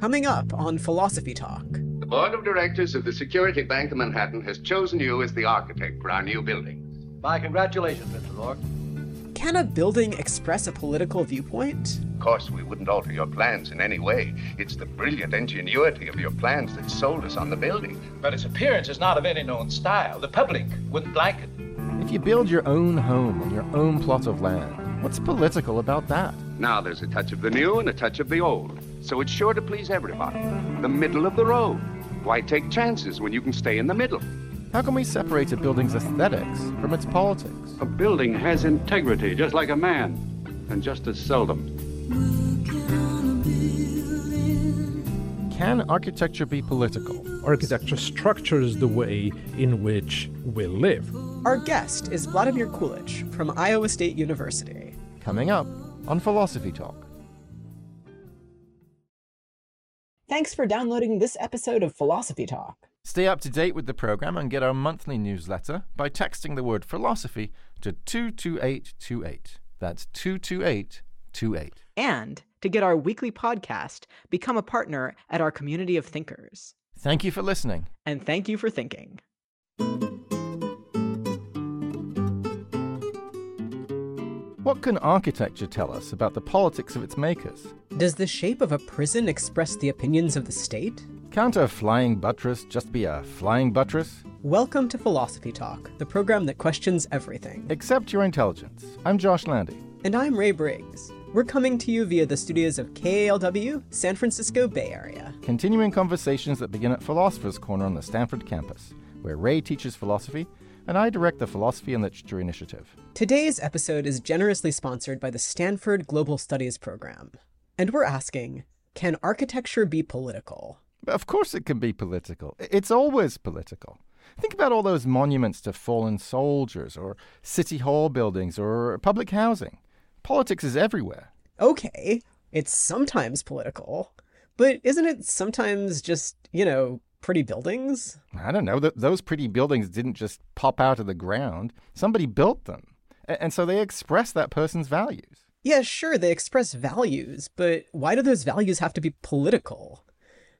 Coming up on Philosophy Talk. The board of directors of the Security Bank of Manhattan has chosen you as the architect for our new building. My congratulations, Mr. Rourke. Can a building express a political viewpoint? Of course, we wouldn't alter your plans in any way. It's the brilliant ingenuity of your plans that sold us on the building. But its appearance is not of any known style. The public wouldn't like it. If you build your own home on your own plot of land, what's political about that? Now there's a touch of the new and a touch of the old, so it's sure to please everybody. The middle of the road. Why take chances when you can stay in the middle? How can we separate a building's aesthetics from its politics? A building has integrity, just like a man, and just as seldom. Can architecture be political? Architecture structures the way in which we live. Our guest is Vladimir Kulić from Iowa State University. Coming up on Philosophy Talk. Thanks for downloading this episode of Philosophy Talk. Stay up to date with the program and get our monthly newsletter by texting the word philosophy to 22828. That's 22828. And to get our weekly podcast, become a partner at our community of thinkers. Thank you for listening. And thank you for thinking. What can architecture tell us about the politics of its makers? Does the shape of a prison express the opinions of the state? Can't a flying buttress just be a flying buttress? Welcome to Philosophy Talk, the program that questions everything. Except your intelligence. I'm Josh Landy. And I'm Ray Briggs. We're coming to you via the studios of KALW, San Francisco Bay Area. Continuing conversations that begin at Philosopher's Corner on the Stanford campus, where Ray teaches philosophy and I direct the Philosophy and Literature Initiative. Today's episode is generously sponsored by the Stanford Global Studies Program. And we're asking can architecture be political? Of course, it can be political. It's always political. Think about all those monuments to fallen soldiers, or city hall buildings, or public housing. Politics is everywhere. Okay, it's sometimes political. But isn't it sometimes just, you know, pretty buildings? I don't know. Th- those pretty buildings didn't just pop out of the ground. Somebody built them. A- and so they express that person's values. Yeah, sure, they express values, but why do those values have to be political?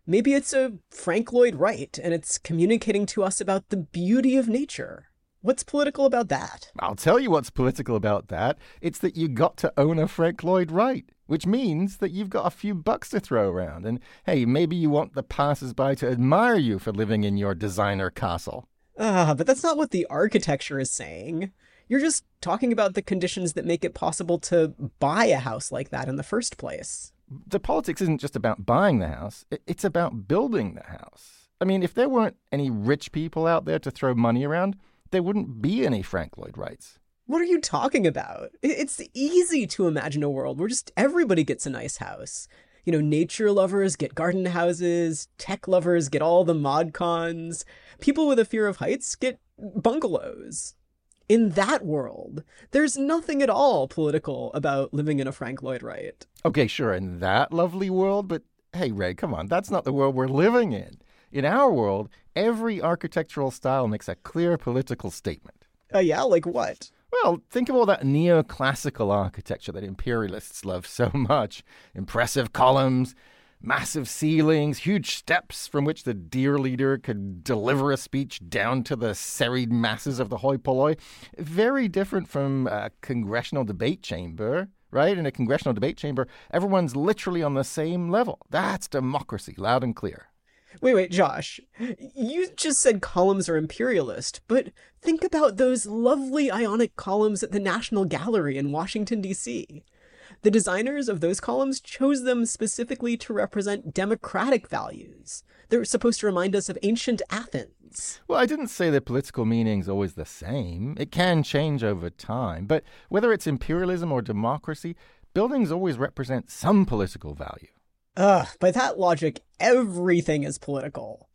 Maybe it's a Frank Lloyd Wright and it's communicating to us about the beauty of nature. What's political about that? I'll tell you what's political about that. It's that you got to own a Frank Lloyd Wright, which means that you've got a few bucks to throw around. And hey, maybe you want the passers-by to admire you for living in your designer castle. Ah, but that's not what the architecture is saying. You're just talking about the conditions that make it possible to buy a house like that in the first place. The politics isn't just about buying the house, it's about building the house. I mean, if there weren't any rich people out there to throw money around, there wouldn't be any Frank Lloyd Wrights. What are you talking about? It's easy to imagine a world where just everybody gets a nice house. You know, nature lovers get garden houses, tech lovers get all the mod cons, people with a fear of heights get bungalows. In that world, there's nothing at all political about living in a Frank Lloyd Wright. Okay, sure, in that lovely world, but hey, Ray, come on, that's not the world we're living in. In our world, every architectural style makes a clear political statement. Uh, yeah, like what? Well, think of all that neoclassical architecture that imperialists love so much. Impressive columns, massive ceilings, huge steps from which the dear leader could deliver a speech down to the serried masses of the hoi polloi. Very different from a congressional debate chamber, right? In a congressional debate chamber, everyone's literally on the same level. That's democracy, loud and clear. Wait, wait, Josh. You just said columns are imperialist, but think about those lovely ionic columns at the National Gallery in Washington, D.C. The designers of those columns chose them specifically to represent democratic values. They're supposed to remind us of ancient Athens. Well, I didn't say that political meaning's always the same. It can change over time, but whether it's imperialism or democracy, buildings always represent some political value. Ugh, by that logic, everything is political.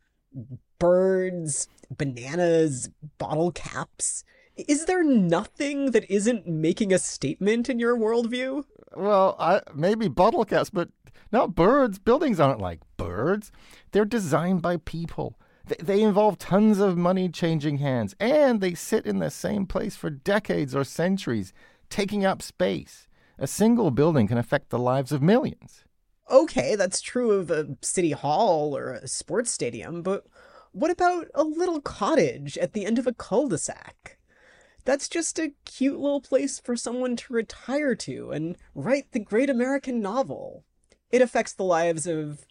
Birds, bananas, bottle caps. Is there nothing that isn't making a statement in your worldview? Well, I, maybe bottle caps, but not birds. Buildings aren't like birds. They're designed by people. They, they involve tons of money changing hands, and they sit in the same place for decades or centuries, taking up space. A single building can affect the lives of millions. Okay, that's true of a city hall or a sports stadium, but what about a little cottage at the end of a cul-de-sac? That's just a cute little place for someone to retire to and write the great American novel. It affects the lives of,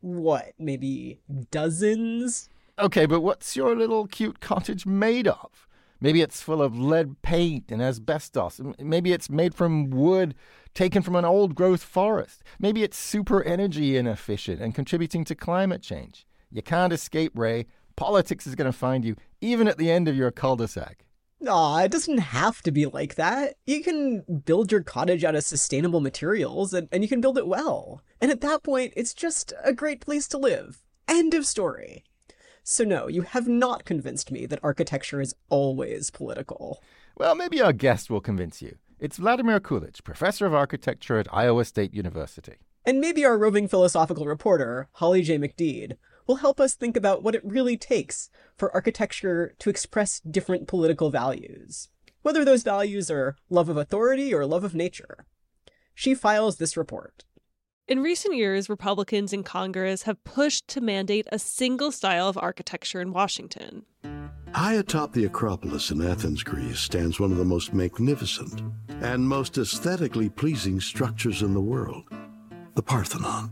what, maybe dozens? Okay, but what's your little cute cottage made of? Maybe it's full of lead paint and asbestos. Maybe it's made from wood taken from an old growth forest. Maybe it's super energy inefficient and contributing to climate change. You can't escape, Ray. Politics is going to find you, even at the end of your cul de sac. Aw, it doesn't have to be like that. You can build your cottage out of sustainable materials and, and you can build it well. And at that point, it's just a great place to live. End of story. So, no, you have not convinced me that architecture is always political. Well, maybe our guest will convince you. It's Vladimir Kulić, professor of architecture at Iowa State University. And maybe our roving philosophical reporter, Holly J. McDede, will help us think about what it really takes for architecture to express different political values, whether those values are love of authority or love of nature. She files this report. In recent years, Republicans in Congress have pushed to mandate a single style of architecture in Washington. High atop the Acropolis in Athens, Greece, stands one of the most magnificent and most aesthetically pleasing structures in the world the Parthenon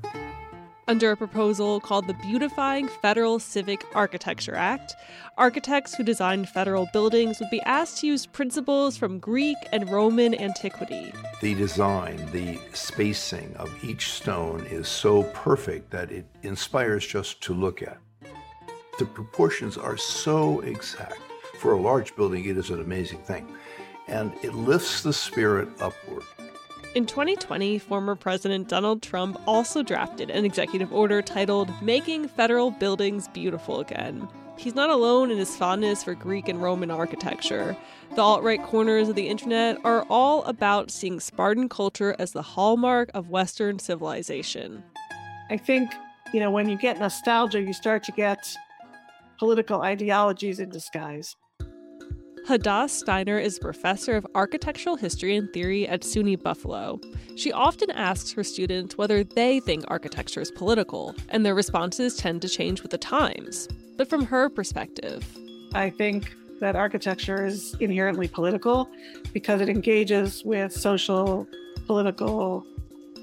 under a proposal called the Beautifying Federal Civic Architecture Act. Architects who designed federal buildings would be asked to use principles from Greek and Roman antiquity. The design, the spacing of each stone is so perfect that it inspires just to look at. The proportions are so exact. For a large building, it is an amazing thing. And it lifts the spirit upward. In 2020, former President Donald Trump also drafted an executive order titled Making Federal Buildings Beautiful Again. He's not alone in his fondness for Greek and Roman architecture. The alt right corners of the internet are all about seeing Spartan culture as the hallmark of Western civilization. I think, you know, when you get nostalgia, you start to get political ideologies in disguise. Hadas Steiner is a professor of architectural history and theory at SUNY Buffalo. She often asks her students whether they think architecture is political, and their responses tend to change with the times. But from her perspective, I think that architecture is inherently political because it engages with social, political,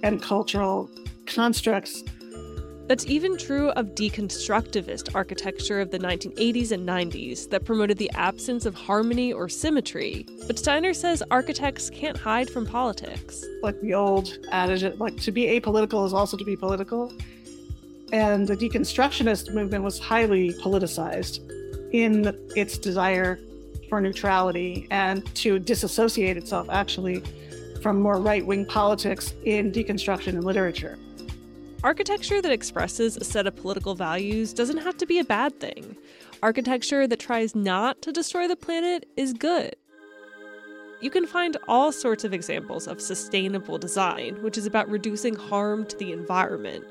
and cultural constructs that's even true of deconstructivist architecture of the 1980s and 90s that promoted the absence of harmony or symmetry. But Steiner says architects can't hide from politics. Like the old adage, like to be apolitical is also to be political. And the deconstructionist movement was highly politicized in its desire for neutrality and to disassociate itself actually from more right wing politics in deconstruction and literature. Architecture that expresses a set of political values doesn't have to be a bad thing. Architecture that tries not to destroy the planet is good. You can find all sorts of examples of sustainable design, which is about reducing harm to the environment.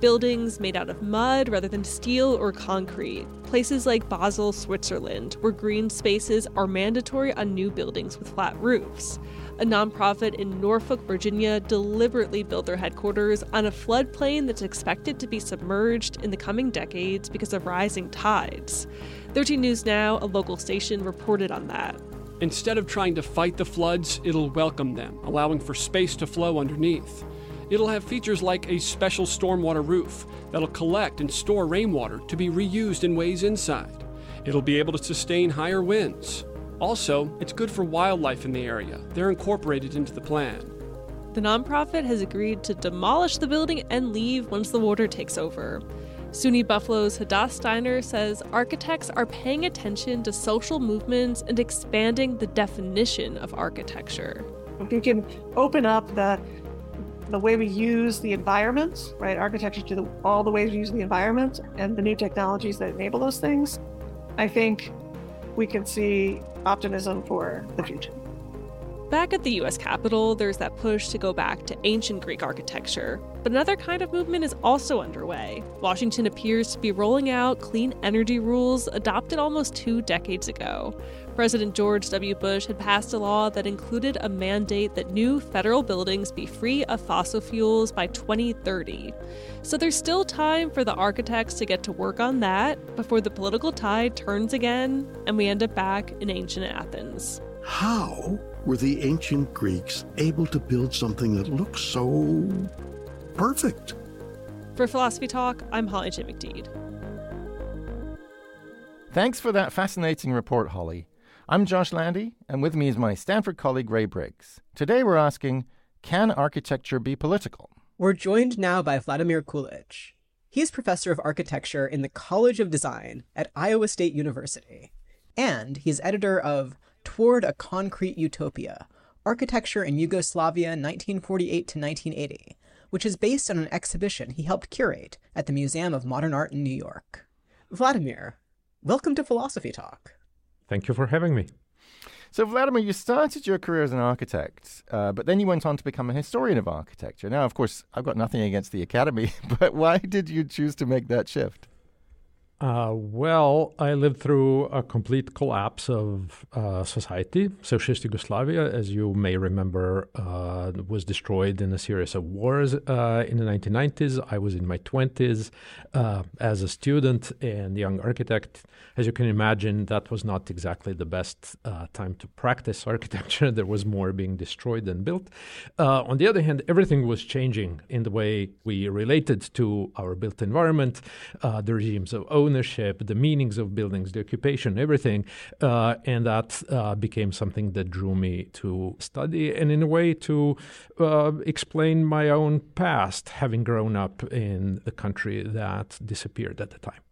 Buildings made out of mud rather than steel or concrete. Places like Basel, Switzerland, where green spaces are mandatory on new buildings with flat roofs a nonprofit in Norfolk, Virginia, deliberately built their headquarters on a floodplain that's expected to be submerged in the coming decades because of rising tides. 13 News Now, a local station, reported on that. Instead of trying to fight the floods, it'll welcome them, allowing for space to flow underneath. It'll have features like a special stormwater roof that'll collect and store rainwater to be reused in ways inside. It'll be able to sustain higher winds. Also, it's good for wildlife in the area. They're incorporated into the plan. The nonprofit has agreed to demolish the building and leave once the water takes over. SUNY Buffalo's Hadas Steiner says architects are paying attention to social movements and expanding the definition of architecture. If you can open up the the way we use the environment, right? Architecture to the, all the ways we use the environment and the new technologies that enable those things, I think we can see optimism for the future. Back at the US Capitol, there's that push to go back to ancient Greek architecture. But another kind of movement is also underway. Washington appears to be rolling out clean energy rules adopted almost two decades ago. President George W. Bush had passed a law that included a mandate that new federal buildings be free of fossil fuels by 2030. So there's still time for the architects to get to work on that before the political tide turns again and we end up back in ancient Athens. How were the ancient Greeks able to build something that looks so perfect? For Philosophy Talk, I'm Holly J. McDede. Thanks for that fascinating report, Holly. I'm Josh Landy, and with me is my Stanford colleague Ray Briggs. Today we're asking Can architecture be political? We're joined now by Vladimir Kulić. He is professor of architecture in the College of Design at Iowa State University. And he's editor of Toward a Concrete Utopia Architecture in Yugoslavia 1948 to 1980, which is based on an exhibition he helped curate at the Museum of Modern Art in New York. Vladimir, welcome to Philosophy Talk. Thank you for having me. So, Vladimir, you started your career as an architect, uh, but then you went on to become a historian of architecture. Now, of course, I've got nothing against the academy, but why did you choose to make that shift? Uh, well, I lived through a complete collapse of uh, society. Socialist Yugoslavia, as you may remember, uh, was destroyed in a series of wars uh, in the 1990s. I was in my 20s uh, as a student and young architect. As you can imagine, that was not exactly the best uh, time to practice architecture. there was more being destroyed than built. on the other hand, everything was changing in the way we related to our built environment, the regimes of ownership, the meanings of buildings, the occupation, everything. Uh, and that uh, became something that drew me to study and, in a way, to uh, explain my own past, having grown up in a country that disappeared at the time.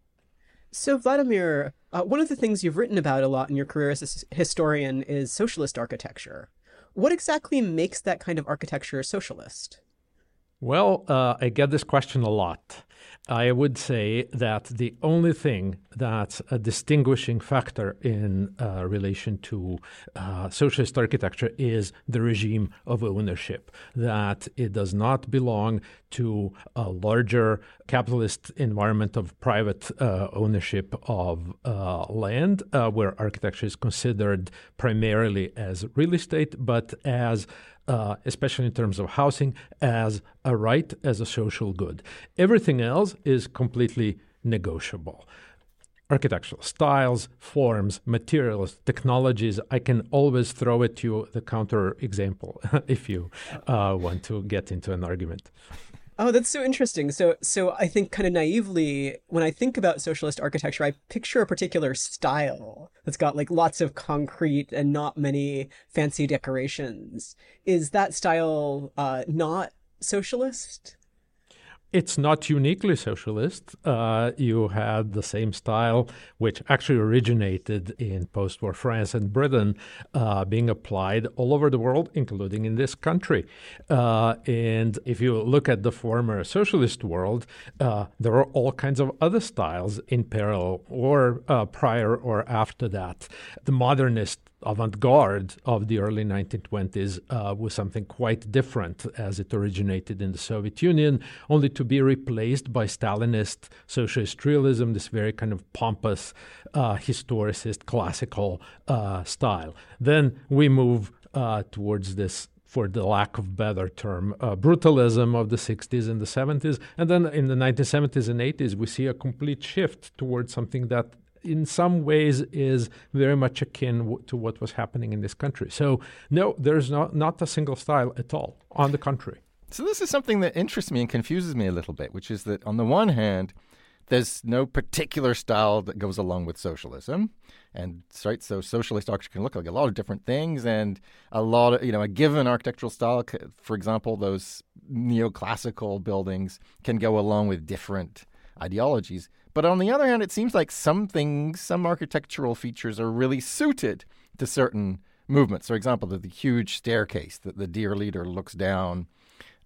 So, Vladimir, uh, one of the things you've written about a lot in your career as a historian is socialist architecture. What exactly makes that kind of architecture socialist? Well, uh, I get this question a lot. I would say that the only thing that's a distinguishing factor in uh, relation to uh, socialist architecture is the regime of ownership, that it does not belong to a larger capitalist environment of private uh, ownership of uh, land, uh, where architecture is considered primarily as real estate, but as uh, especially in terms of housing, as a right, as a social good. Everything else is completely negotiable. Architectural styles, forms, materials, technologies, I can always throw at you the counter example if you uh, want to get into an argument. Oh, that's so interesting. So, so I think kind of naively, when I think about socialist architecture, I picture a particular style that's got like lots of concrete and not many fancy decorations. Is that style uh, not socialist? It's not uniquely socialist. Uh, you had the same style, which actually originated in post war France and Britain, uh, being applied all over the world, including in this country. Uh, and if you look at the former socialist world, uh, there are all kinds of other styles in parallel or uh, prior or after that. The modernist avant garde of the early 1920s uh, was something quite different as it originated in the Soviet Union, only to be replaced by Stalinist socialist realism, this very kind of pompous, uh, historicist, classical uh, style. Then we move uh, towards this for the lack of better term, uh, brutalism of the 60s and the 70s. And then in the 1970s and 80s, we see a complete shift towards something that in some ways is very much akin w- to what was happening in this country. So, no, there's not, not a single style at all. On the contrary. So, this is something that interests me and confuses me a little bit, which is that on the one hand, there's no particular style that goes along with socialism. And right, so socialist architecture can look like a lot of different things, and a lot of you know a given architectural style, for example, those neoclassical buildings can go along with different ideologies. But on the other hand, it seems like some things, some architectural features are really suited to certain movements. For example, the, the huge staircase that the dear leader looks down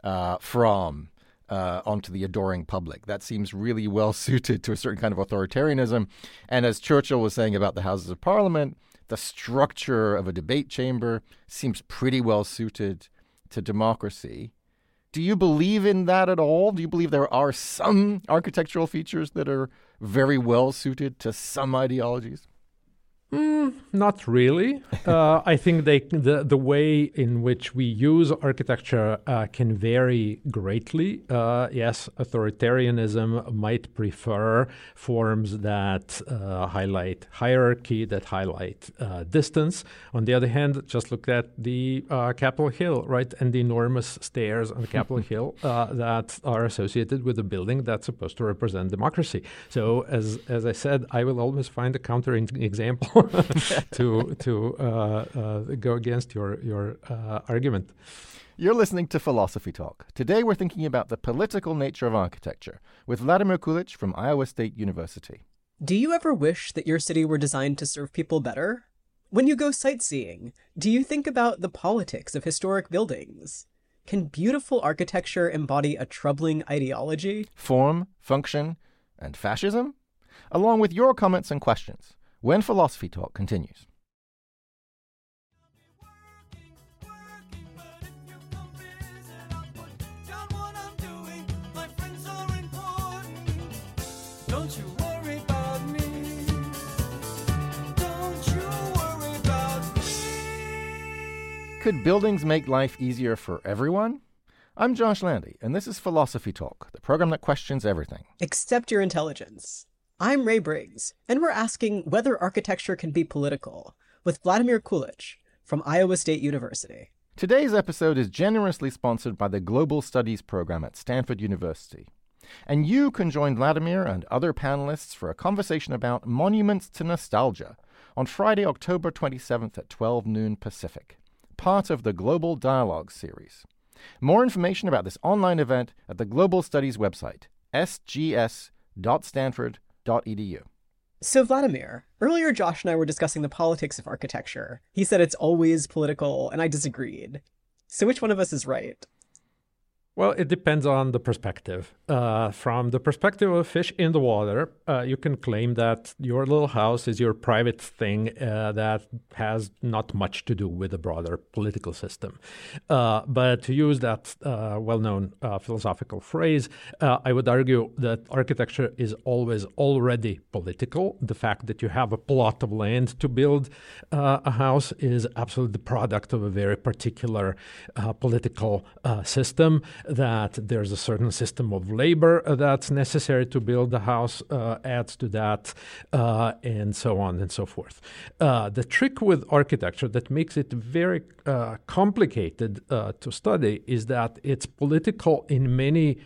uh, from uh, onto the adoring public. That seems really well suited to a certain kind of authoritarianism. And as Churchill was saying about the Houses of Parliament, the structure of a debate chamber seems pretty well suited to democracy. Do you believe in that at all? Do you believe there are some architectural features that are very well suited to some ideologies? Mm, not really. uh, I think they the the way in which we use architecture uh, can vary greatly. Uh, yes, authoritarianism might prefer forms that uh, highlight hierarchy, that highlight uh, distance. On the other hand, just look at the uh, Capitol Hill, right, and the enormous stairs on Capitol Hill that are associated with a building that's supposed to represent democracy. So, as as I said, I will always find a counter example. to to uh, uh, go against your your uh, argument. You're listening to Philosophy Talk. Today we're thinking about the political nature of architecture with Vladimir Kulić from Iowa State University. Do you ever wish that your city were designed to serve people better? When you go sightseeing, do you think about the politics of historic buildings? Can beautiful architecture embody a troubling ideology? Form, function, and fascism? Along with your comments and questions when Philosophy Talk continues. Could buildings make life easier for everyone? I'm Josh Landy, and this is Philosophy Talk, the program that questions everything. Except your intelligence. I'm Ray Briggs, and we're asking whether architecture can be political with Vladimir Kulić from Iowa State University. Today's episode is generously sponsored by the Global Studies program at Stanford University. And you can join Vladimir and other panelists for a conversation about monuments to nostalgia on Friday, October 27th at 12 noon Pacific, part of the Global Dialogue series. More information about this online event at the Global Studies website, sgs.stanford.edu edu. So, Vladimir, earlier Josh and I were discussing the politics of architecture. He said it's always political, and I disagreed. So, which one of us is right? Well, it depends on the perspective. Uh, from the perspective of a fish in the water, uh, you can claim that your little house is your private thing uh, that has not much to do with the broader political system. Uh, but to use that uh, well known uh, philosophical phrase, I would argue that architecture is always already political. The fact that you have a plot of land to build a house is absolutely the product of a very particular political system that there's a certain system of labor that's necessary to build the house uh, adds to that, uh, and so on and so forth. Uh, the trick with architecture that makes it very uh, complicated uh, to study is that it's political in many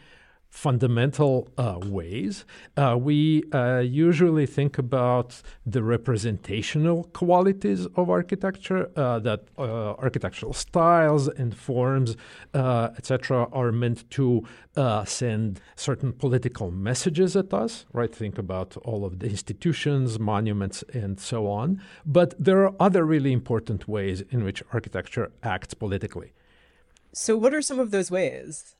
fundamental uh, ways. Uh, we uh, usually think about the representational qualities of architecture, uh, that uh, architectural styles and forms, uh, etc., are meant to send certain political messages at us, right? Think about all of the institutions, monuments, and so on. But there are other really important ways in which architecture acts politically. So, what are some of those ways?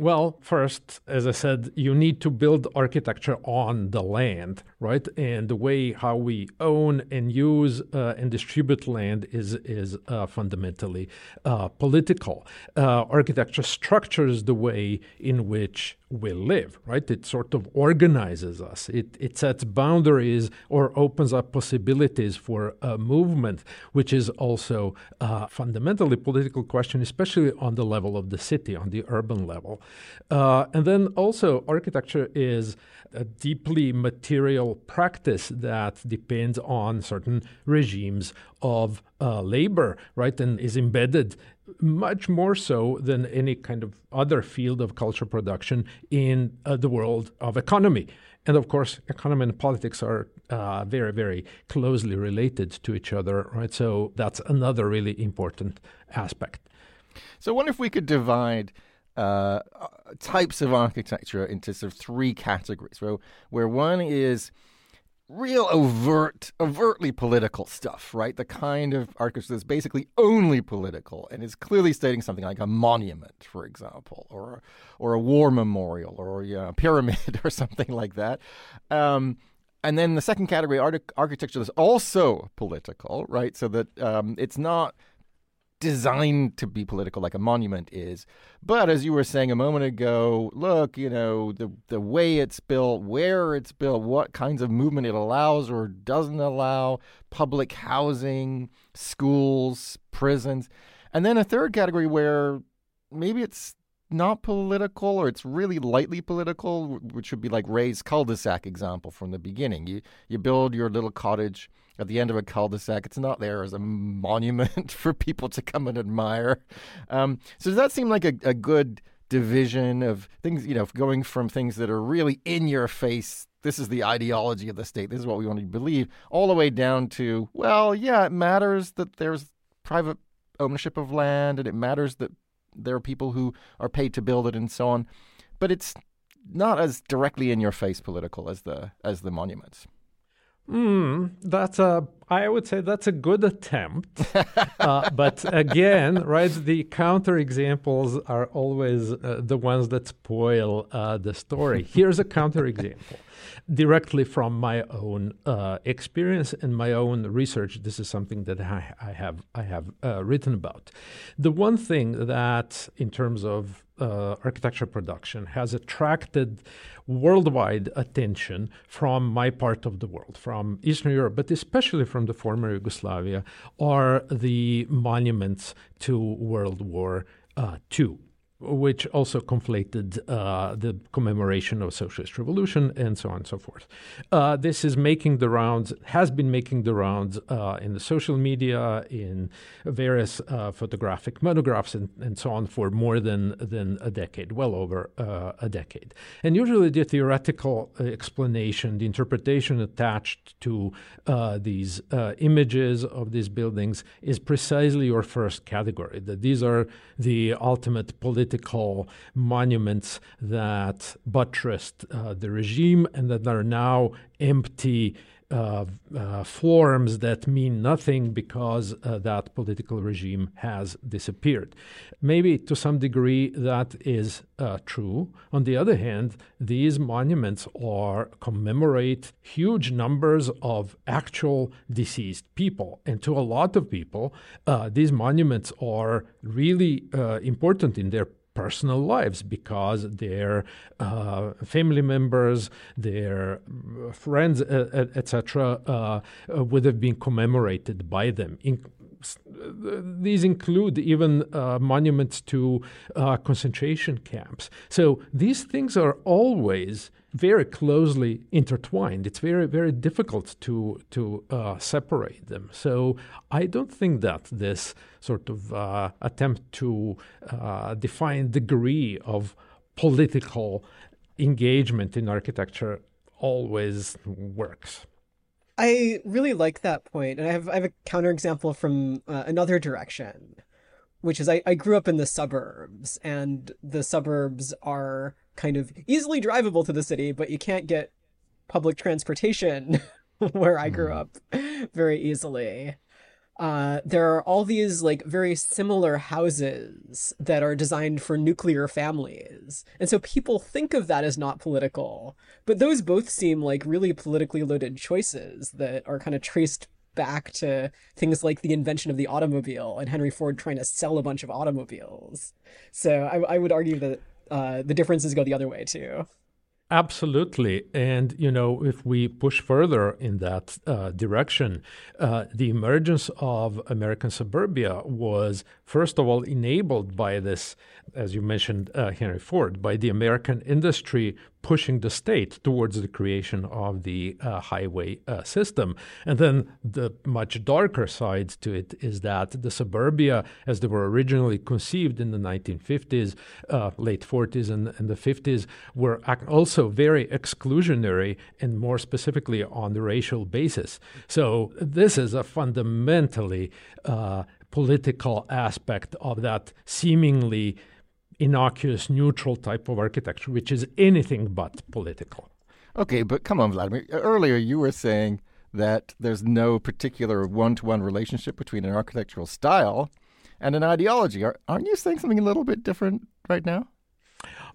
Well, first, as I said, you need to build architecture on the land, right? And the way how we own and use uh, and distribute land is is uh, fundamentally uh, political. Uh, architecture structures the way in which we live, right? It sort of organizes us. It, it sets boundaries or opens up possibilities for a movement, which is also a fundamentally political question, especially on the level of the city, on the urban level. Uh, and then also, architecture is a deeply material practice that depends on certain regimes of uh, labor, right, and is embedded much more so than any kind of other field of culture production in uh, the world of economy. And of course, economy and politics are uh, very, very closely related to each other, right? So that's another really important aspect. So, I wonder if we could divide uh, types of architecture into sort of three categories, where, where one is real overt, overtly political stuff, right? The kind of architecture that's basically only political and is clearly stating something like a monument, for example, or or a war memorial, or a pyramid, or something like that. Um, and then the second category, art- architecture, is also political, right? So that um, it's not designed to be political like a monument is. But as you were saying a moment ago, look, you know, the the way it's built, where it's built, what kinds of movement it allows or doesn't allow, public housing, schools, prisons. And then a third category where maybe it's not political or it's really lightly political, which would be like Ray's cul-de-sac example from the beginning. You you build your little cottage at the end of a cul-de-sac. It's not there as a monument for people to come and admire. Um, so does that seem like a, a good division of things, you know, going from things that are really in your face, this is the ideology of the state, this is what we want to believe, all the way down to, well, yeah, it matters that there's private ownership of land and it matters that there are people who are paid to build it and so on. But it's not as directly in your face political as the as the monuments. Mm, that's a, I would say that's a good attempt. uh, but again, right, the counterexamples are always uh, the ones that spoil uh, the story. Here's a counterexample directly from my own uh, experience and my own research. This is something that I, I have I have uh, written about. The one thing that, in terms of uh, architecture production, has attracted worldwide attention from my part of the world, from Eastern Europe, but especially from the former Yugoslavia, are the monuments to World War uh, II which also conflated uh, the commemoration of socialist revolution and so on and so forth. Uh, this is making the rounds, has been making the rounds uh, in the social media, in various uh, photographic monographs, and, and, so on for more than than a decade, well over uh, a decade. And usually, the theoretical explanation, the interpretation attached to uh, these images of these buildings is precisely your first category. That these are the ultimate political political monuments that buttressed uh, the regime and that are now empty uh, uh, forms that mean nothing because uh, that political regime has disappeared. Maybe to some degree that is uh, true. On the other hand, these monuments are commemorate huge numbers of actual deceased people, and to a lot of people, uh, these monuments are really uh, important in their personal lives because their uh, family members, their friends, etc., uh, uh, would have been commemorated by them. In- these include even uh, monuments to uh, concentration camps. So these things are always very closely intertwined. It's very, very difficult to to uh, separate them. So I don't think that this sort of uh, attempt to uh, define degree of political engagement in architecture always works. I really like that point, and I have I have a counterexample from uh, another direction, which is I, I grew up in the suburbs, and the suburbs are kind of easily drivable to the city, but you can't get public transportation where I grew hmm. up very easily. Uh, there are all these like very similar houses that are designed for nuclear families. And so people think of that as not political, but those both seem like really politically loaded choices that are kind of traced back to things like the invention of the automobile and Henry Ford trying to sell a bunch of automobiles. So I, I would argue that uh, the differences go the other way too. Absolutely. And, you know, if we push further in that uh, direction, uh, the emergence of American suburbia was, first of all, enabled by this, as you mentioned, uh, Henry Ford, by the American industry pushing the state towards the creation of the uh, highway uh, system. And then the much darker side to it is that the suburbia, as they were originally conceived in the 1950s, uh, late 40s, and, and, the 50s, were also very exclusionary and more specifically on the racial basis. So this is a fundamentally uh, political aspect of that seemingly innocuous, neutral type of architecture, which is anything but political. Okay, but come on, Vladimir. Earlier you were saying that there's no particular one to one relationship between an architectural style and an ideology. Are, aren't you saying something a little bit different right now?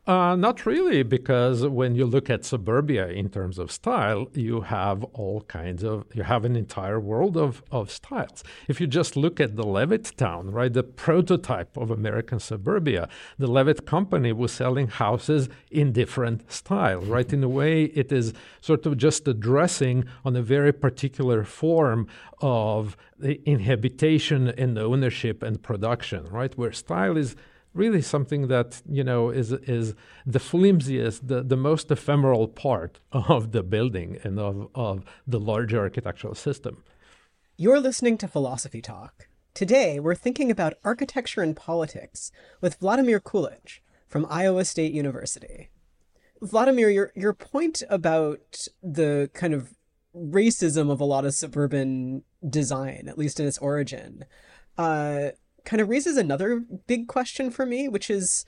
Uh, not really, because when you look at suburbia in terms of style, you have all kinds of, you have an entire world of, of styles. If you just look at the Levittown, right, the prototype of American suburbia, the Levitt Company was selling houses in different styles, right? In a way, it is sort of just addressing on a very particular form of the inhabitation and ownership and production, right? Where style is really something that you know is is the flimsiest, the, the most ephemeral part of the building and of, of the larger architectural system. You're listening to Philosophy Talk. Today, we're thinking about architecture and politics with Vladimir Kulić from Iowa State University. Vladimir, your your point about the kind of racism of a lot of suburban design, at least in its origin, uh, kind of raises another big question for me, which is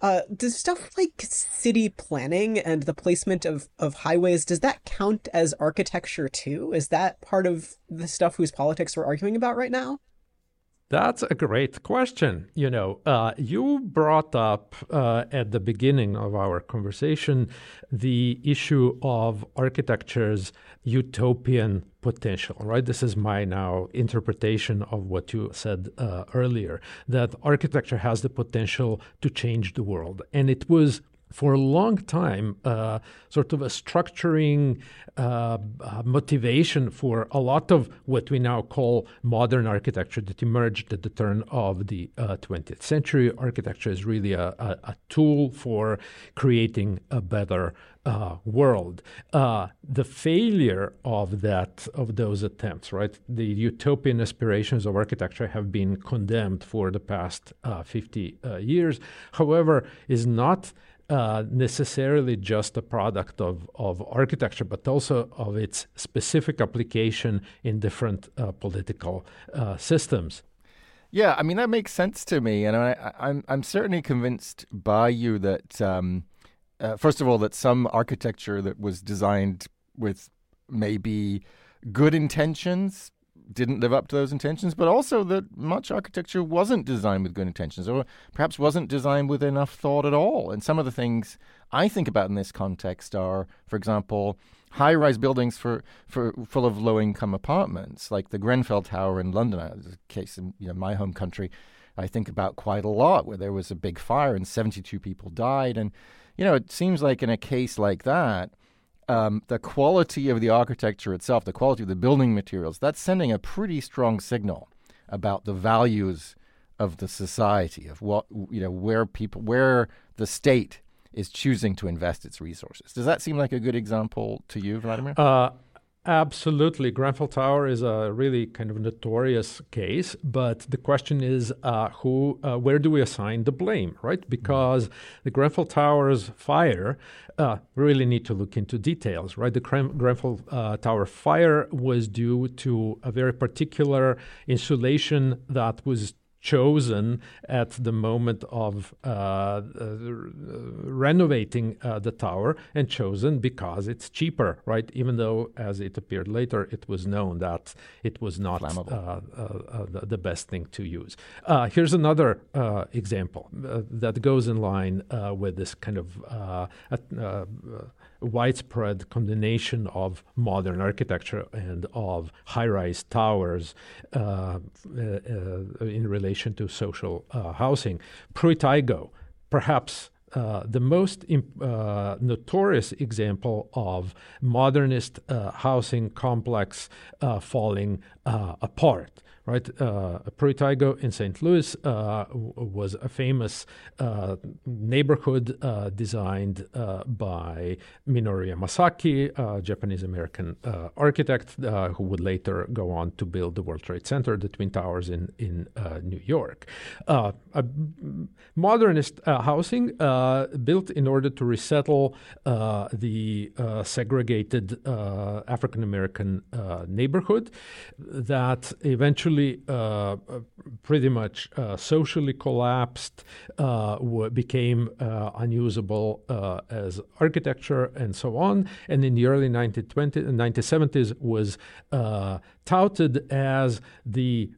uh, does stuff like city planning and the placement of, of highways, does that count as architecture too? Is that part of the stuff whose politics we're arguing about right now? That's a great question. You know, uh, you brought up uh, at the beginning of our conversation the issue of architecture's utopian potential, right? This is my now interpretation of what you said uh, earlier that architecture has the potential to change the world. And it was for a long time uh, sort of a structuring uh, uh, motivation for a lot of what we now call modern architecture that emerged at the turn of the 20th uh, century. Architecture is really a, a, a tool for creating a better uh, world. Uh, the failure of that of those attempts, right? The utopian aspirations of architecture have been condemned for the past uh, 50 years. However, is not uh, necessarily just a product of, of architecture, but also of its specific application in different uh, political uh, systems. Yeah, I mean that makes sense to me, and I, am I'm, I'm certainly convinced by you that um, uh, first of all that some architecture that was designed with maybe good intentions didn't live up to those intentions, but also that much architecture wasn't designed with good intentions, or perhaps wasn't designed with enough thought at all. And some of the things I think about in this context are, for example, high-rise buildings for, for full of low-income apartments, like the Grenfell Tower in London. A case in you know, my home country, I think about quite a lot, where there was a big fire and 72 people died. And you know, it seems like in a case like that um, the quality of the architecture itself, the quality of the building materials, that's sending a pretty strong signal about the values of the society, of what you know, where people, where the state is choosing to invest its resources. Does that seem like a good example to you, Vladimir? Uh, Absolutely. Grenfell Tower is a really kind of notorious case, but the question is uh, who, uh, where do we assign the blame, right? Because the Grenfell Tower's fire, uh, really need to look into details, right? The Grenfell uh, Tower fire was due to a very particular insulation that was chosen at the moment of uh, uh, renovating uh, the tower and chosen because it's cheaper, right? Even though, as it appeared later, it was known that it was not uh, uh, uh, the, the, best thing to use. here's another example that goes in line with this kind of widespread condemnation of modern architecture and of high-rise towers uh, uh, uh, in relation to social uh, housing. Pruitt-Igoe, perhaps uh, the most imp- uh, notorious example of modernist uh, housing complex falling apart right? Uh, Pruitt-Igoe in St. Louis uh, was a famous uh, neighborhood uh, designed uh, by Minoru Yamasaki, a Japanese American uh, architect who would later go on to build the World Trade Center, the Twin Towers in, in New York. A modernist housing built in order to resettle the segregated African American neighborhood that eventually uh, uh, pretty much uh, socially collapsed, uh, w- became uh, unusable as architecture and so on. And in the early 1920s, 1970s was touted as the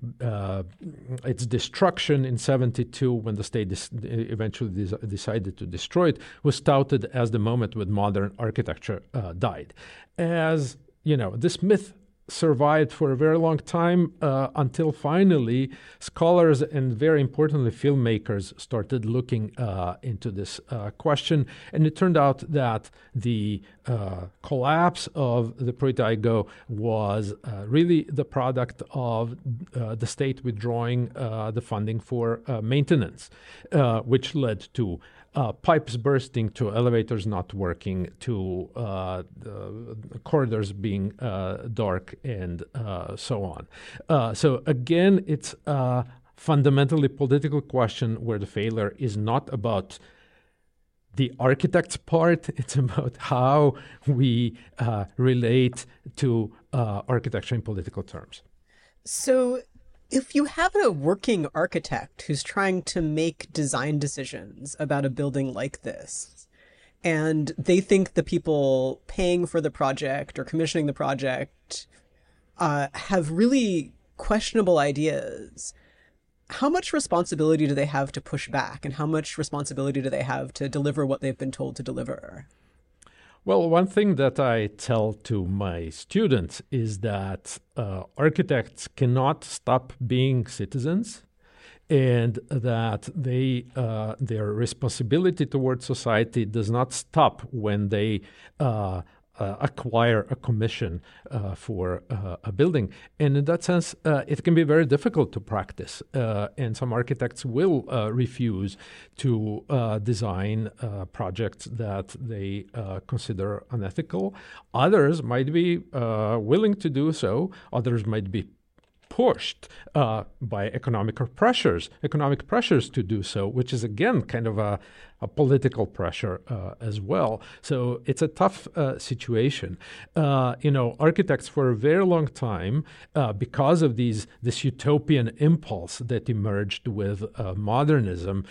its destruction in 72 when the state eventually des- decided to destroy it was touted as the moment when modern architecture died. As you know, this myth survived for a very long time uh, until finally scholars and very importantly filmmakers started looking uh, into this uh, question. And it turned out that the uh, collapse of the Pruitt-Igoe was uh, really the product of uh, the state withdrawing the funding for maintenance which led to uh, pipes bursting to elevators not working to uh, corridors being uh, dark and uh, so on. Uh, so again, it's a fundamentally political question where the failure is not about the architect's part. It's about how we relate to architecture in political terms. So if you have a working architect who's trying to make design decisions about a building like this, and they think the people paying for the project or commissioning the project uh, have really questionable ideas, how much responsibility do they have to push back, and how much responsibility do they have to deliver what they've been told to deliver? Well, one thing that I tell to my students is that uh, architects cannot stop being citizens and that they uh, their responsibility towards society does not stop when they uh, uh, acquire a commission uh, for uh, a building. And in that sense, uh, it can be very difficult to practice. Uh, and some architects will uh, refuse to design projects that they consider unethical. Others might be willing to do so, others might be pushed uh, by economic pressures, economic pressures to do so, which is again kind of a, a political pressure uh, as well. So it's a tough uh, situation. Uh, you know, architects for a very long time, uh, because of these this utopian impulse that emerged with uh, modernism,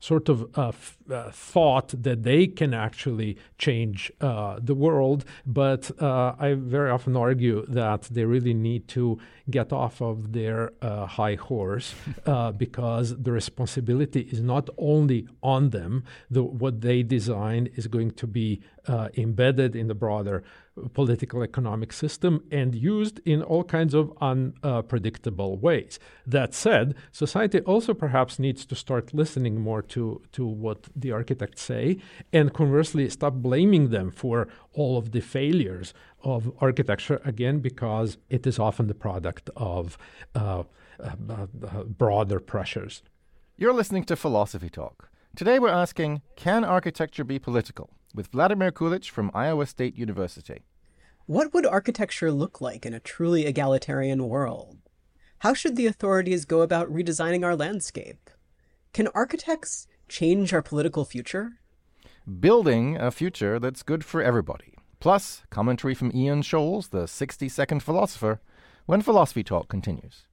sort of f- thought that they can actually change the world. But I very often argue that they really need to get off of their high horse because the responsibility is not only on them them, the, what they design is going to be uh, embedded in the broader political economic system and used in all kinds of unpredictable ways. That said, society also perhaps needs to start listening more to, to what the architects say and conversely stop blaming them for all of the failures of architecture, again, because it is often the product of uh, uh, uh broader pressures. You're listening to Philosophy Talk. Today we're asking Can architecture be political? with Vladimir Kulić from Iowa State University. What would architecture look like in a truly egalitarian world? How should the authorities go about redesigning our landscape? Can architects change our political future? Building a future that's good for everybody. Plus, commentary from Ian Shoales, the 60 second philosopher, when Philosophy Talk continues.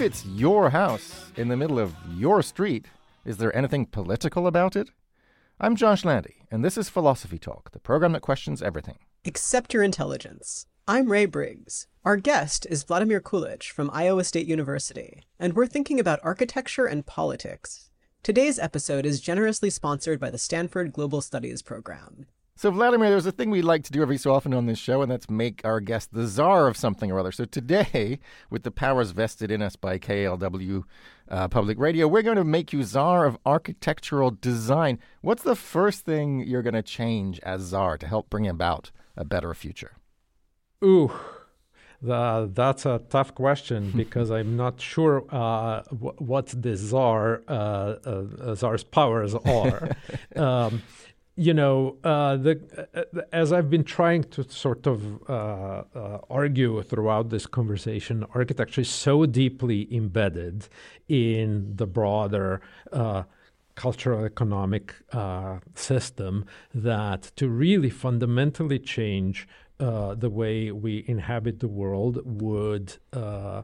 If it's your house in the middle of your street, is there anything political about it? I'm Josh Landy, and this is Philosophy Talk, the program that questions everything. Except your intelligence. I'm Ray Briggs. Our guest is Vladimir Kulić from Iowa State University, and we're thinking about architecture and politics. Today's episode is generously sponsored by the Stanford Global Studies Program. So, Vladimir, there's a thing we like to do every so often on this show, and that's make our guest the czar of something or other. So, today, with the powers vested in us by KLW uh, Public Radio, we're going to make you czar of architectural design. What's the first thing you're going to change as czar to help bring about a better future? Ooh. The, that's a tough question because I'm not sure uh, w- what the czar uh, uh, czar's powers are. um, you know, uh, the, uh, as I've been trying to sort of uh, uh, argue throughout this conversation, architecture is so deeply embedded in the broader uh, cultural economic uh, system that to really fundamentally change uh, the way we inhabit the world would uh,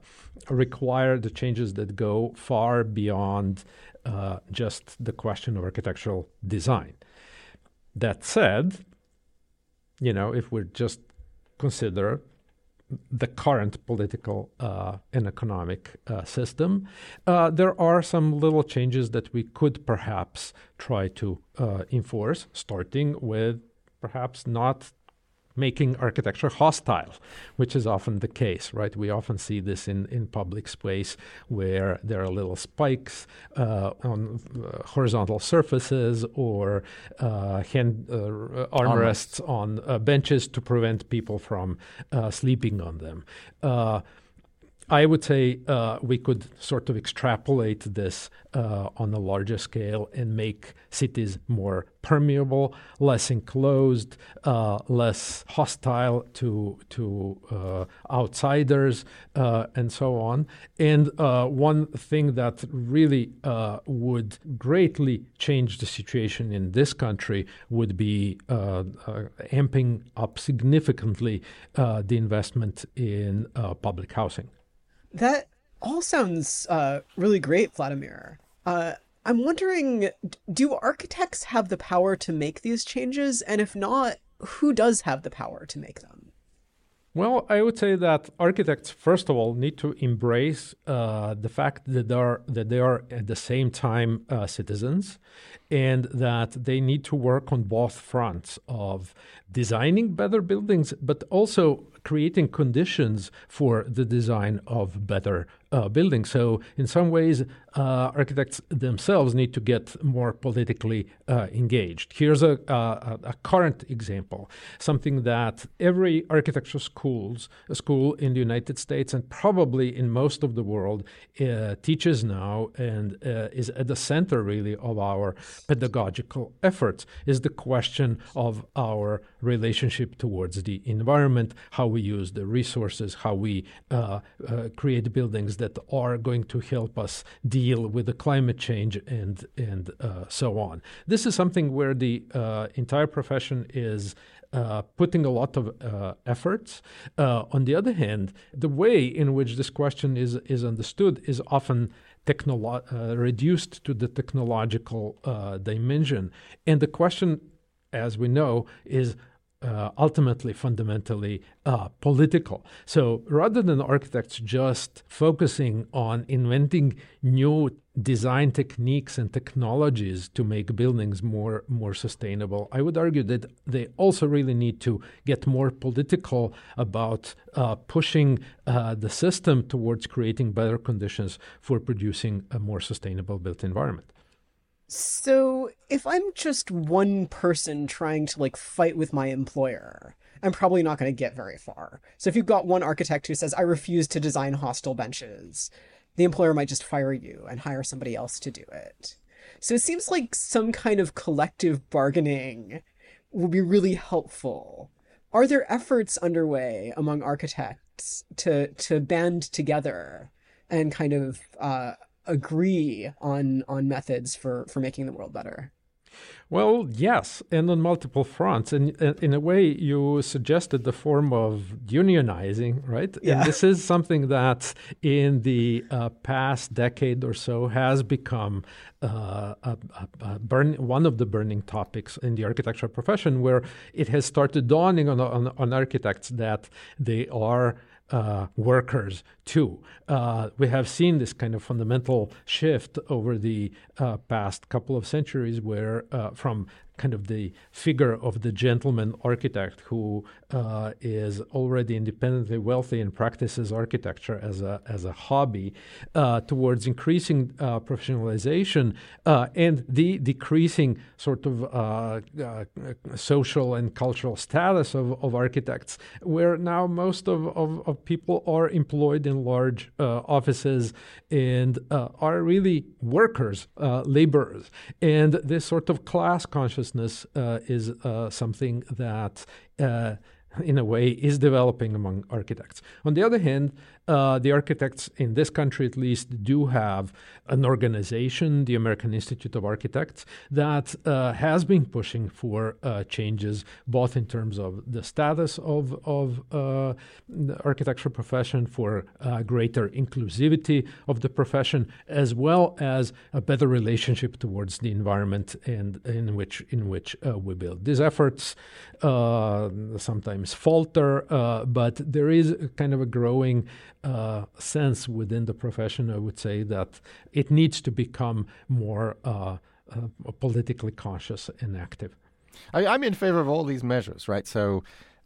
require the changes that go far beyond uh, just the question of architectural design. That said, you know, if we just consider the current political uh, and economic uh, system, uh, there are some little changes that we could perhaps try to uh, enforce, starting with perhaps not making architecture hostile, which is often the case, right? We often see this in, in public space where there are little spikes uh, on uh, horizontal surfaces or uh, hand uh, armrests on uh, benches to prevent people from uh, sleeping on them. I would say uh, we could sort of extrapolate this uh, on a larger scale and make cities more permeable, less enclosed, uh, less hostile to to uh, outsiders, uh, and so on. And uh, one thing that really would greatly change the situation in this country would be amping up significantly the investment in public housing. That all sounds uh, really great, Vladimir. Uh, I'm wondering do architects have the power to make these changes? And if not, who does have the power to make them? Well, I would say that architects, first of all, need to embrace uh, the fact that they are that they are at the same time uh, citizens, and that they need to work on both fronts of designing better buildings, but also creating conditions for the design of better uh, buildings. So, in some ways, uh, architects themselves need to get more politically uh, engaged. Here's a, a, a, current example something that every architecture schools, school in the United States and probably in most of the world uh, teaches now and uh, is at the center, really, of our pedagogical efforts is the question of our relationship towards the environment, how we use the resources, how we uh, uh, create buildings that are going to help us deal with the climate change and and uh, so on. This is something where the uh, entire profession is. Uh, putting a lot of uh, efforts. Uh, on the other hand, the way in which this question is is understood is often technolo- uh, reduced to the technological uh, dimension. And the question, as we know, is uh, ultimately fundamentally uh, political. So rather than architects just focusing on inventing new design techniques and technologies to make buildings more more sustainable, I would argue that they also really need to get more political about uh, pushing uh, the system towards creating better conditions for producing a more sustainable built environment. So, if I'm just one person trying to like fight with my employer, I'm probably not going to get very far. So, if you've got one architect who says, I refuse to design hostile benches, the employer might just fire you and hire somebody else to do it. So, it seems like some kind of collective bargaining will be really helpful. Are there efforts underway among architects to, to band together and kind of uh, agree on on methods for for making the world better? Well, yes, and on multiple fronts. And in a way, you suggested the form of unionizing, right? Yeah. And this is something that in the uh, past decade or so has become uh, a, a burn, one of the burning topics in the architectural profession, where it has started dawning on, on, on architects that they are uh, workers too. Uh, we have seen this kind of fundamental shift over the uh, past couple of centuries, where uh, from kind of the figure of the gentleman architect who uh, is already independently wealthy and practices architecture as a as a hobby, uh, towards increasing uh, professionalization uh, and the decreasing sort of uh, uh, social and cultural status of, of architects, where now most of, of, of people are employed in large offices and are really workers, laborers, and this sort of class consciousness consciousness uh, is uh, something that uh, in a way, is developing among architects. On the other hand, uh, the architects in this country, at least, do have an organization, the American Institute of Architects, that uh, has been pushing for uh, changes, both in terms of the status of of uh, the architecture profession, for uh, greater inclusivity of the profession, as well as a better relationship towards the environment and in which in which uh, we build. These efforts sometimes falter, but there is kind of a growing uh, sense within the profession, I would say that it needs to become more uh, uh, politically conscious and active. I, am in favor of all these measures, right? So,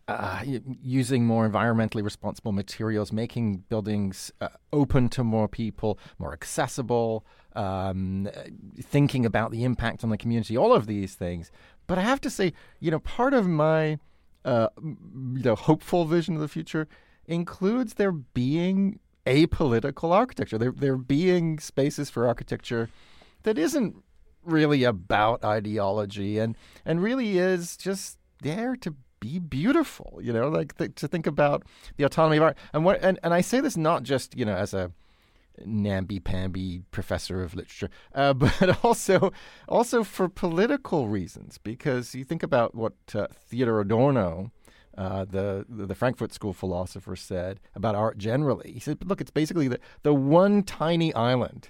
uh, using more environmentally responsible materials, making buildings uh, open to more people, more accessible, um, thinking about the impact on the community, all of these things. But I have to say, you know, part of my uh, you know hopeful vision of the future includes there being apolitical architecture. There, there being spaces for architecture that isn't really about ideology and and really is just there to be beautiful. You know, like th- to think about the autonomy of art. And what and, and I say this not just you know as a namby-pamby professor of literature, uh, but also also for political reasons. Because you think about what uh, Theodor Adorno uh, the, the Frankfurt School philosopher said about art generally. He said, look, it's basically the, the one tiny island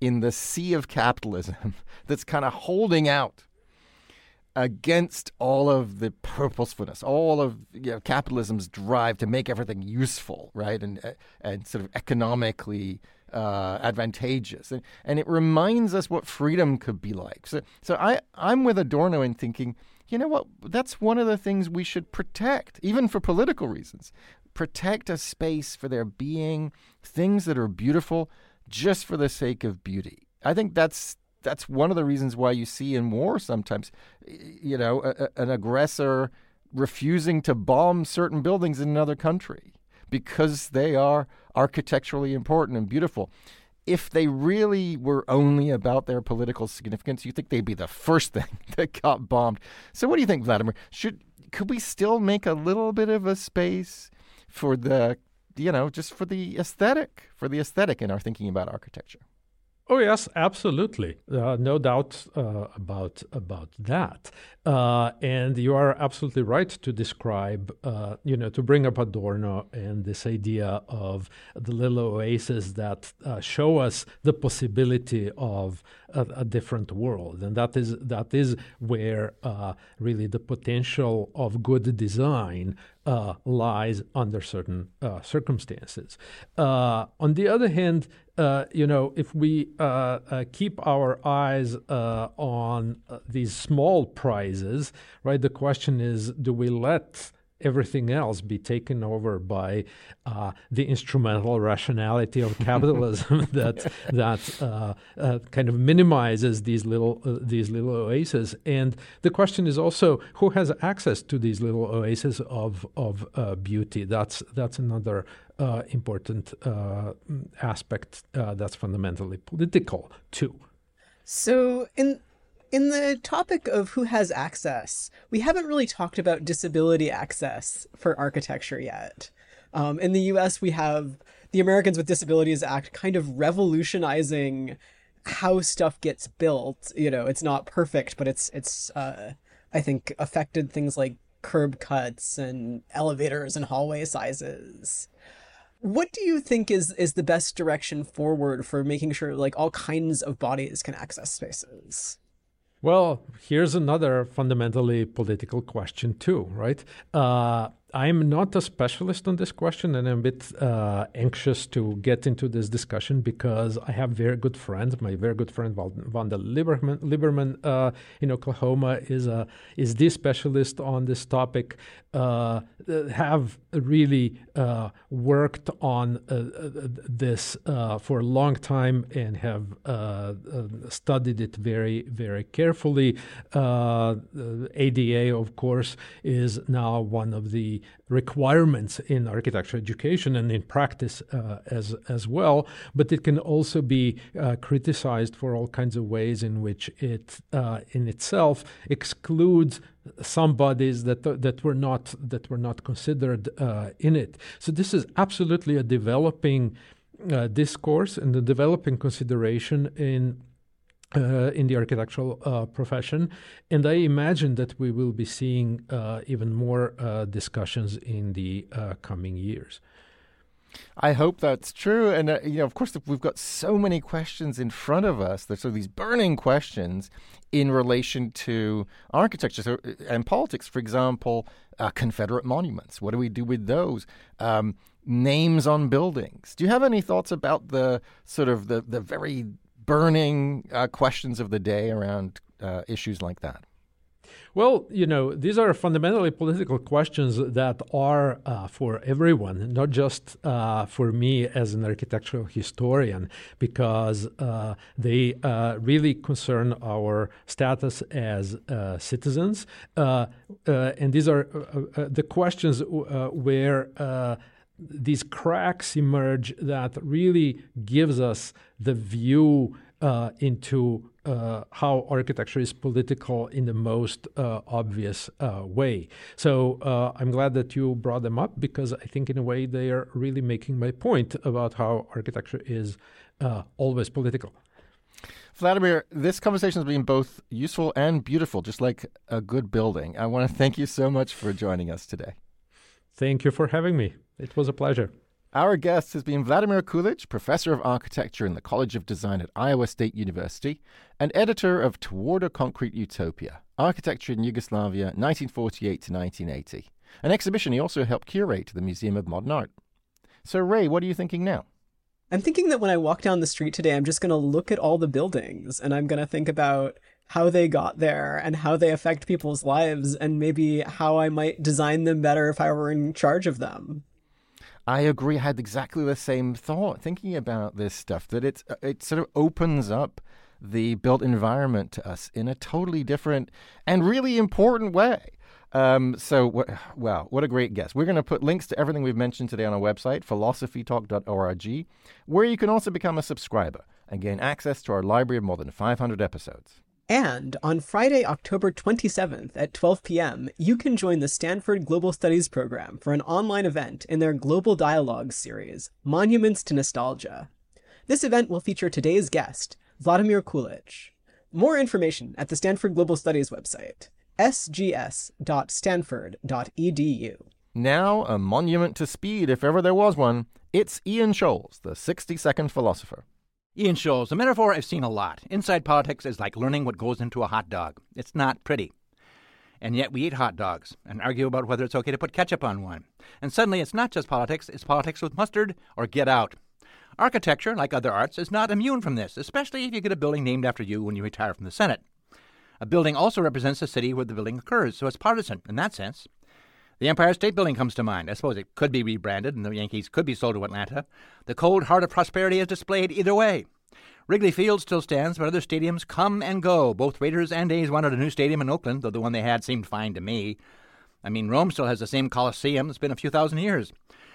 in the sea of capitalism that's kind of holding out against all of the purposefulness, all of you know, capitalism's drive to make everything useful, right, and uh, and sort of economically uh, advantageous, and and it reminds us what freedom could be like. So so I I'm with Adorno in thinking you know what? That's one of the things we should protect, even for political reasons. Protect a space for there being things that are beautiful just for the sake of beauty. I think that's that's one of the reasons why you see in war sometimes, you know, a, a, an aggressor refusing to bomb certain buildings in another country because they are architecturally important and beautiful if they really were only about their political significance, you think they'd be the first thing that got bombed. So, what do you think, Vladimir? Should could we still make a little bit of a space for the, you know, just for the aesthetic, for the aesthetic in our thinking about architecture? Oh yes, absolutely, uh, no doubt uh, about about that. Uh, and you are absolutely right to describe, uh, you know, to bring up Adorno and this idea of the little oases that uh, show us the possibility of a, a, different world, and that is that is where uh, really the potential of good design uh, lies under certain uh, circumstances. on the other hand, Uh, you know, if we uh, uh, keep our eyes on these small prizes right? The question is, do we let everything else be taken over by uh, the instrumental rationality of capitalism that that uh, uh, kind of minimizes these little uh, these little oases. And the question is also who has access to these little oases of of uh, beauty. That's that's another. Uh, important aspect that's fundamentally political too. So, in in the topic of who has access, we haven't really talked about disability access for architecture yet. Um, in the US, we have the Americans with Disabilities Act kind of revolutionizing how stuff gets built. You know, it's not perfect, but it's it's uh, I think affected things like curb cuts and elevators and hallway sizes. What do you think is is the best direction forward for making sure like all kinds of bodies can access spaces? Well, here's another fundamentally political question, too, right? Uh, I'm not a specialist on this question, and I'm a bit uh, anxious to get into this discussion because I have very good friends. My very good friend Wanda Liebermann, Liebermann uh, in Oklahoma is a is the specialist on this topic. Uh, have really uh, worked on uh, uh, this for a long time and have studied it very very carefully. ADA, of course, is now one of the requirements in architecture education and in practice uh, as as well. But it can also be uh, criticized for all kinds of ways in which it uh, in itself excludes some bodies that that were not that were not considered uh, in it. So this is absolutely a developing uh, discourse and a developing consideration in uh, in the architectural uh, profession. And I imagine that we will be seeing uh, even more uh, discussions in the uh, coming years. I hope that's true. And, uh, you know, of course, we've got so many questions in front of us. There's so these burning questions in relation to architecture and politics. For example, Confederate monuments. What do we do with those? Um, names on buildings. Do you have any thoughts about the sort of the, the very burning uh, questions of the day around uh, issues like that? Well, you know, these are fundamentally political questions that are uh, for everyone, not just uh, for me as an architectural historian, because uh, they uh, really concern our status as uh, citizens. Uh, and these are the questions where these cracks emerge that really gives us the view uh, into uh, how architecture is political in the most uh, obvious uh, way. So uh, I'm glad that you brought them up because I think, in a way, they are really making my point about how architecture is uh, always political. Vladimir, this conversation has been both useful and beautiful, just like a good building. I want to thank you so much for joining us today. Thank you for having me. It was a pleasure. Our guest has been Vladimir Kulić, professor of architecture in the College of Design at Iowa State University and editor of Toward a Concrete Utopia Architecture in Yugoslavia, 1948 to 1980, an exhibition he also helped curate at the Museum of Modern Art. So, Ray, what are you thinking now? I'm thinking that when I walk down the street today, I'm just going to look at all the buildings and I'm going to think about how they got there and how they affect people's lives and maybe how I might design them better if I were in charge of them. I agree. I had exactly the same thought thinking about this stuff that it uh, it sort of opens up the built environment to us in a totally different and really important way. Um, so, wow, what a great guest. We're going to put links to everything we've mentioned today on our website, philosophytalk.org, where you can also become a subscriber and gain access to our library of more than 500 episodes. And on Friday, October 27th at 12 p.m., you can join the Stanford Global Studies program for an online event in their Global Dialogues series, Monuments to Nostalgia. This event will feature today's guest, Vladimir Kulić. More information at the Stanford Global Studies website, sgs.stanford.edu. Now, a monument to speed, if ever there was one, it's Ian Shoales, the 60 second philosopher. Ian Shoales, a metaphor I've seen a lot. Inside politics is like learning what goes into a hot dog. It's not pretty. And yet we eat hot dogs and argue about whether it's okay to put ketchup on one. And suddenly it's not just politics, it's politics with mustard or get out. Architecture, like other arts, is not immune from this, especially if you get a building named after you when you retire from the Senate. A building also represents the city where the building occurs, so it's partisan in that sense. The Empire State Building comes to mind. I suppose it could be rebranded and the Yankees could be sold to Atlanta. The cold heart of prosperity is displayed either way. Wrigley Field still stands, but other stadiums come and go. Both Raiders and A's wanted a new stadium in Oakland, though the one they had seemed fine to me. I mean, Rome still has the same Colosseum. It's been a few thousand years.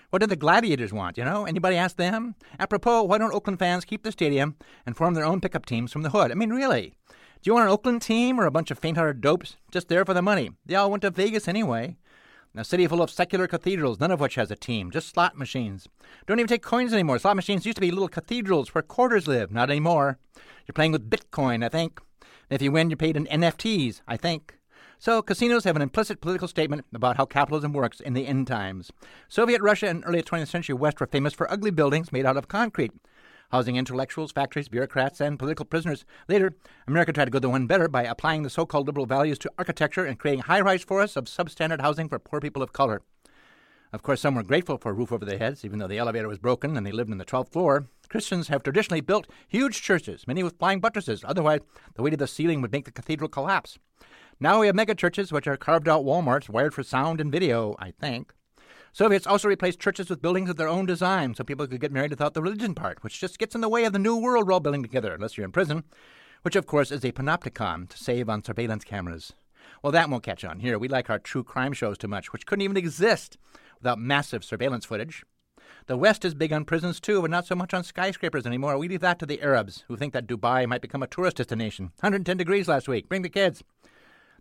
What did the gladiators want, you know? Anybody ask them? Apropos, why don't Oakland fans keep the stadium and form their own pickup teams from the hood? I mean, really? Do you want an Oakland team or a bunch of faint hearted dopes just there for the money? They all went to Vegas anyway. A city full of secular cathedrals, none of which has a team, just slot machines. Don't even take coins anymore. Slot machines used to be little cathedrals where quarters live, not anymore. You're playing with Bitcoin, I think. if you win, you're paid in NFTs, I think. So, casinos have an implicit political statement about how capitalism works in the end times. Soviet Russia and early 20th century West were famous for ugly buildings made out of concrete housing intellectuals, factories, bureaucrats, and political prisoners. Later, America tried to go the one better by applying the so called liberal values to architecture and creating high rise forests of substandard housing for poor people of color. Of course, some were grateful for a roof over their heads, even though the elevator was broken and they lived on the 12th floor. Christians have traditionally built huge churches, many with flying buttresses. Otherwise, the weight of the ceiling would make the cathedral collapse. Now we have mega churches, which are carved out Walmarts wired for sound and video, I think. Soviets also replaced churches with buildings of their own design so people could get married without the religion part, which just gets in the way of the new world we're all building together, unless you're in prison, which of course is a panopticon to save on surveillance cameras. Well, that won't catch on here. We like our true crime shows too much, which couldn't even exist without massive surveillance footage. The West is big on prisons too, but not so much on skyscrapers anymore. We leave that to the Arabs, who think that Dubai might become a tourist destination. 110 degrees last week. Bring the kids.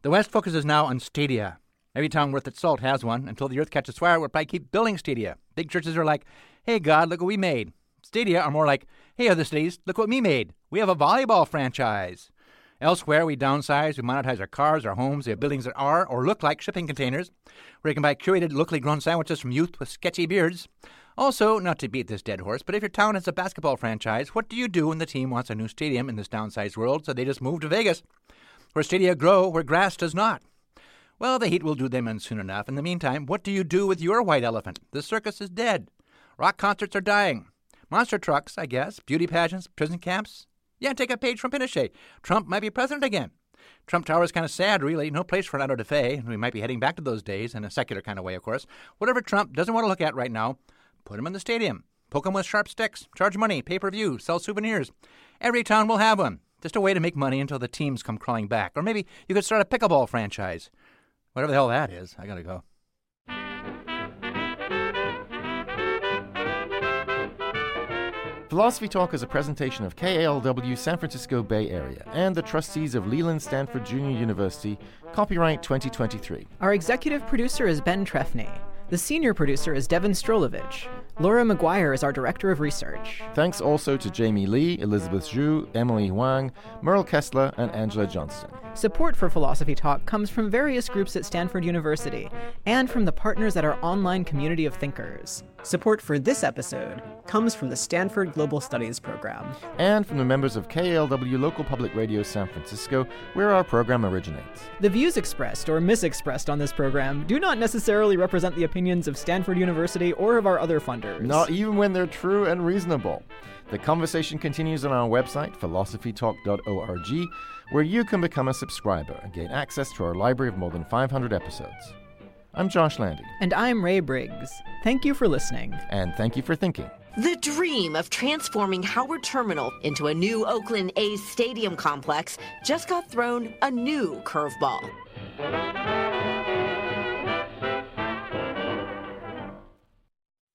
The West focuses now on stadia. Every town worth its salt has one. Until the earth catches fire, we'll probably keep building stadia. Big churches are like, hey, God, look what we made. Stadia are more like, hey, other cities, look what we made. We have a volleyball franchise. Elsewhere, we downsize, we monetize our cars, our homes, we have buildings that are or look like shipping containers, where you can buy curated, locally grown sandwiches from youth with sketchy beards. Also, not to beat this dead horse, but if your town has a basketball franchise, what do you do when the team wants a new stadium in this downsized world, so they just move to Vegas, where stadia grow where grass does not? Well, the heat will do them in soon enough. In the meantime, what do you do with your white elephant? The circus is dead. Rock concerts are dying. Monster trucks, I guess. Beauty pageants, prison camps. Yeah, take a page from Pinochet. Trump might be president again. Trump Tower is kind of sad, really. No place for an auto de fe. We might be heading back to those days in a secular kind of way, of course. Whatever Trump doesn't want to look at right now, put him in the stadium. Poke him with sharp sticks. Charge money. Pay per view. Sell souvenirs. Every town will have one. Just a way to make money until the teams come crawling back. Or maybe you could start a pickleball franchise. Whatever the hell that is. I gotta go. Philosophy Talk is a presentation of KALW San Francisco Bay Area and the trustees of Leland Stanford Junior University, copyright 2023. Our executive producer is Ben Trefny. The senior producer is Devon Strolovitch. Laura Maguire is our director of research. Thanks also to Jamie Lee, Elizabeth Zhu, Emily Huang, Merle Kessler, and Angela Johnston. Support for Philosophy Talk comes from various groups at Stanford University and from the partners at our online community of thinkers. Support for this episode comes from the Stanford Global Studies program and from the members of KALW Local Public Radio San Francisco, where our program originates. The views expressed or misexpressed on this program do not necessarily represent the opinions of Stanford University or of our other funders. Not even when they're true and reasonable. The conversation continues on our website, philosophytalk.org, where you can become a subscriber and gain access to our library of more than 500 episodes. I'm Josh Landy. And I'm Ray Briggs. Thank you for listening. And thank you for thinking. The dream of transforming Howard Terminal into a new Oakland A's stadium complex just got thrown a new curveball.